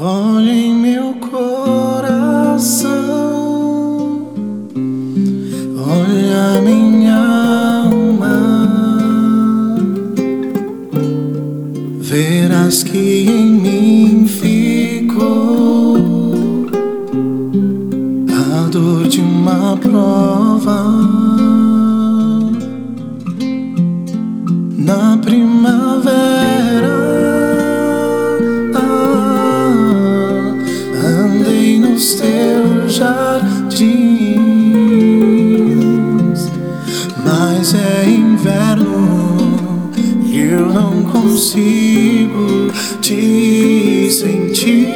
Olha em meu coração, olha minha alma, verás que em mim ficou a dor de uma prova jardins. Mas é inverno eu não consigo te sentir.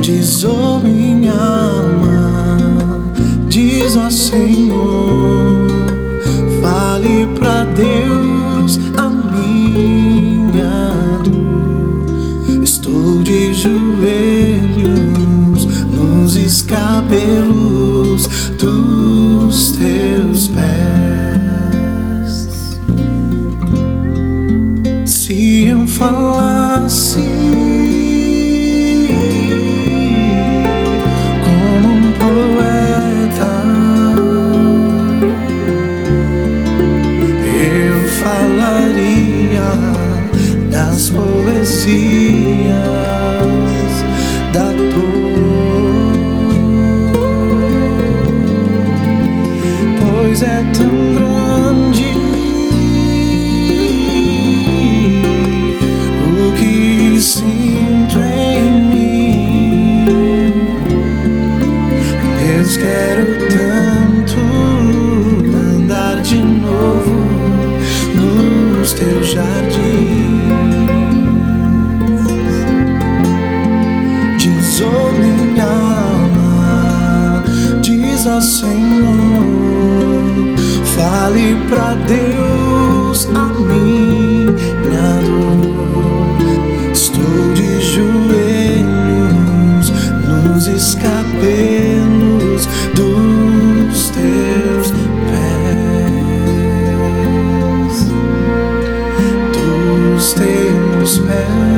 Diz, oh minha alma, diz, ó oh Senhor, de joelhos nos escabelos dos teus pés. Se eu falasse como um poeta, eu falaria das poesias. É tão grande. O que sinto em mim, Deus, quero tanto andar de novo nos teus jardins. Diz, oh minha diz ao Senhor. Fale pra Deus a minha dor. Estou de joelhos nos escabelos dos teus pés. Dos teus pés.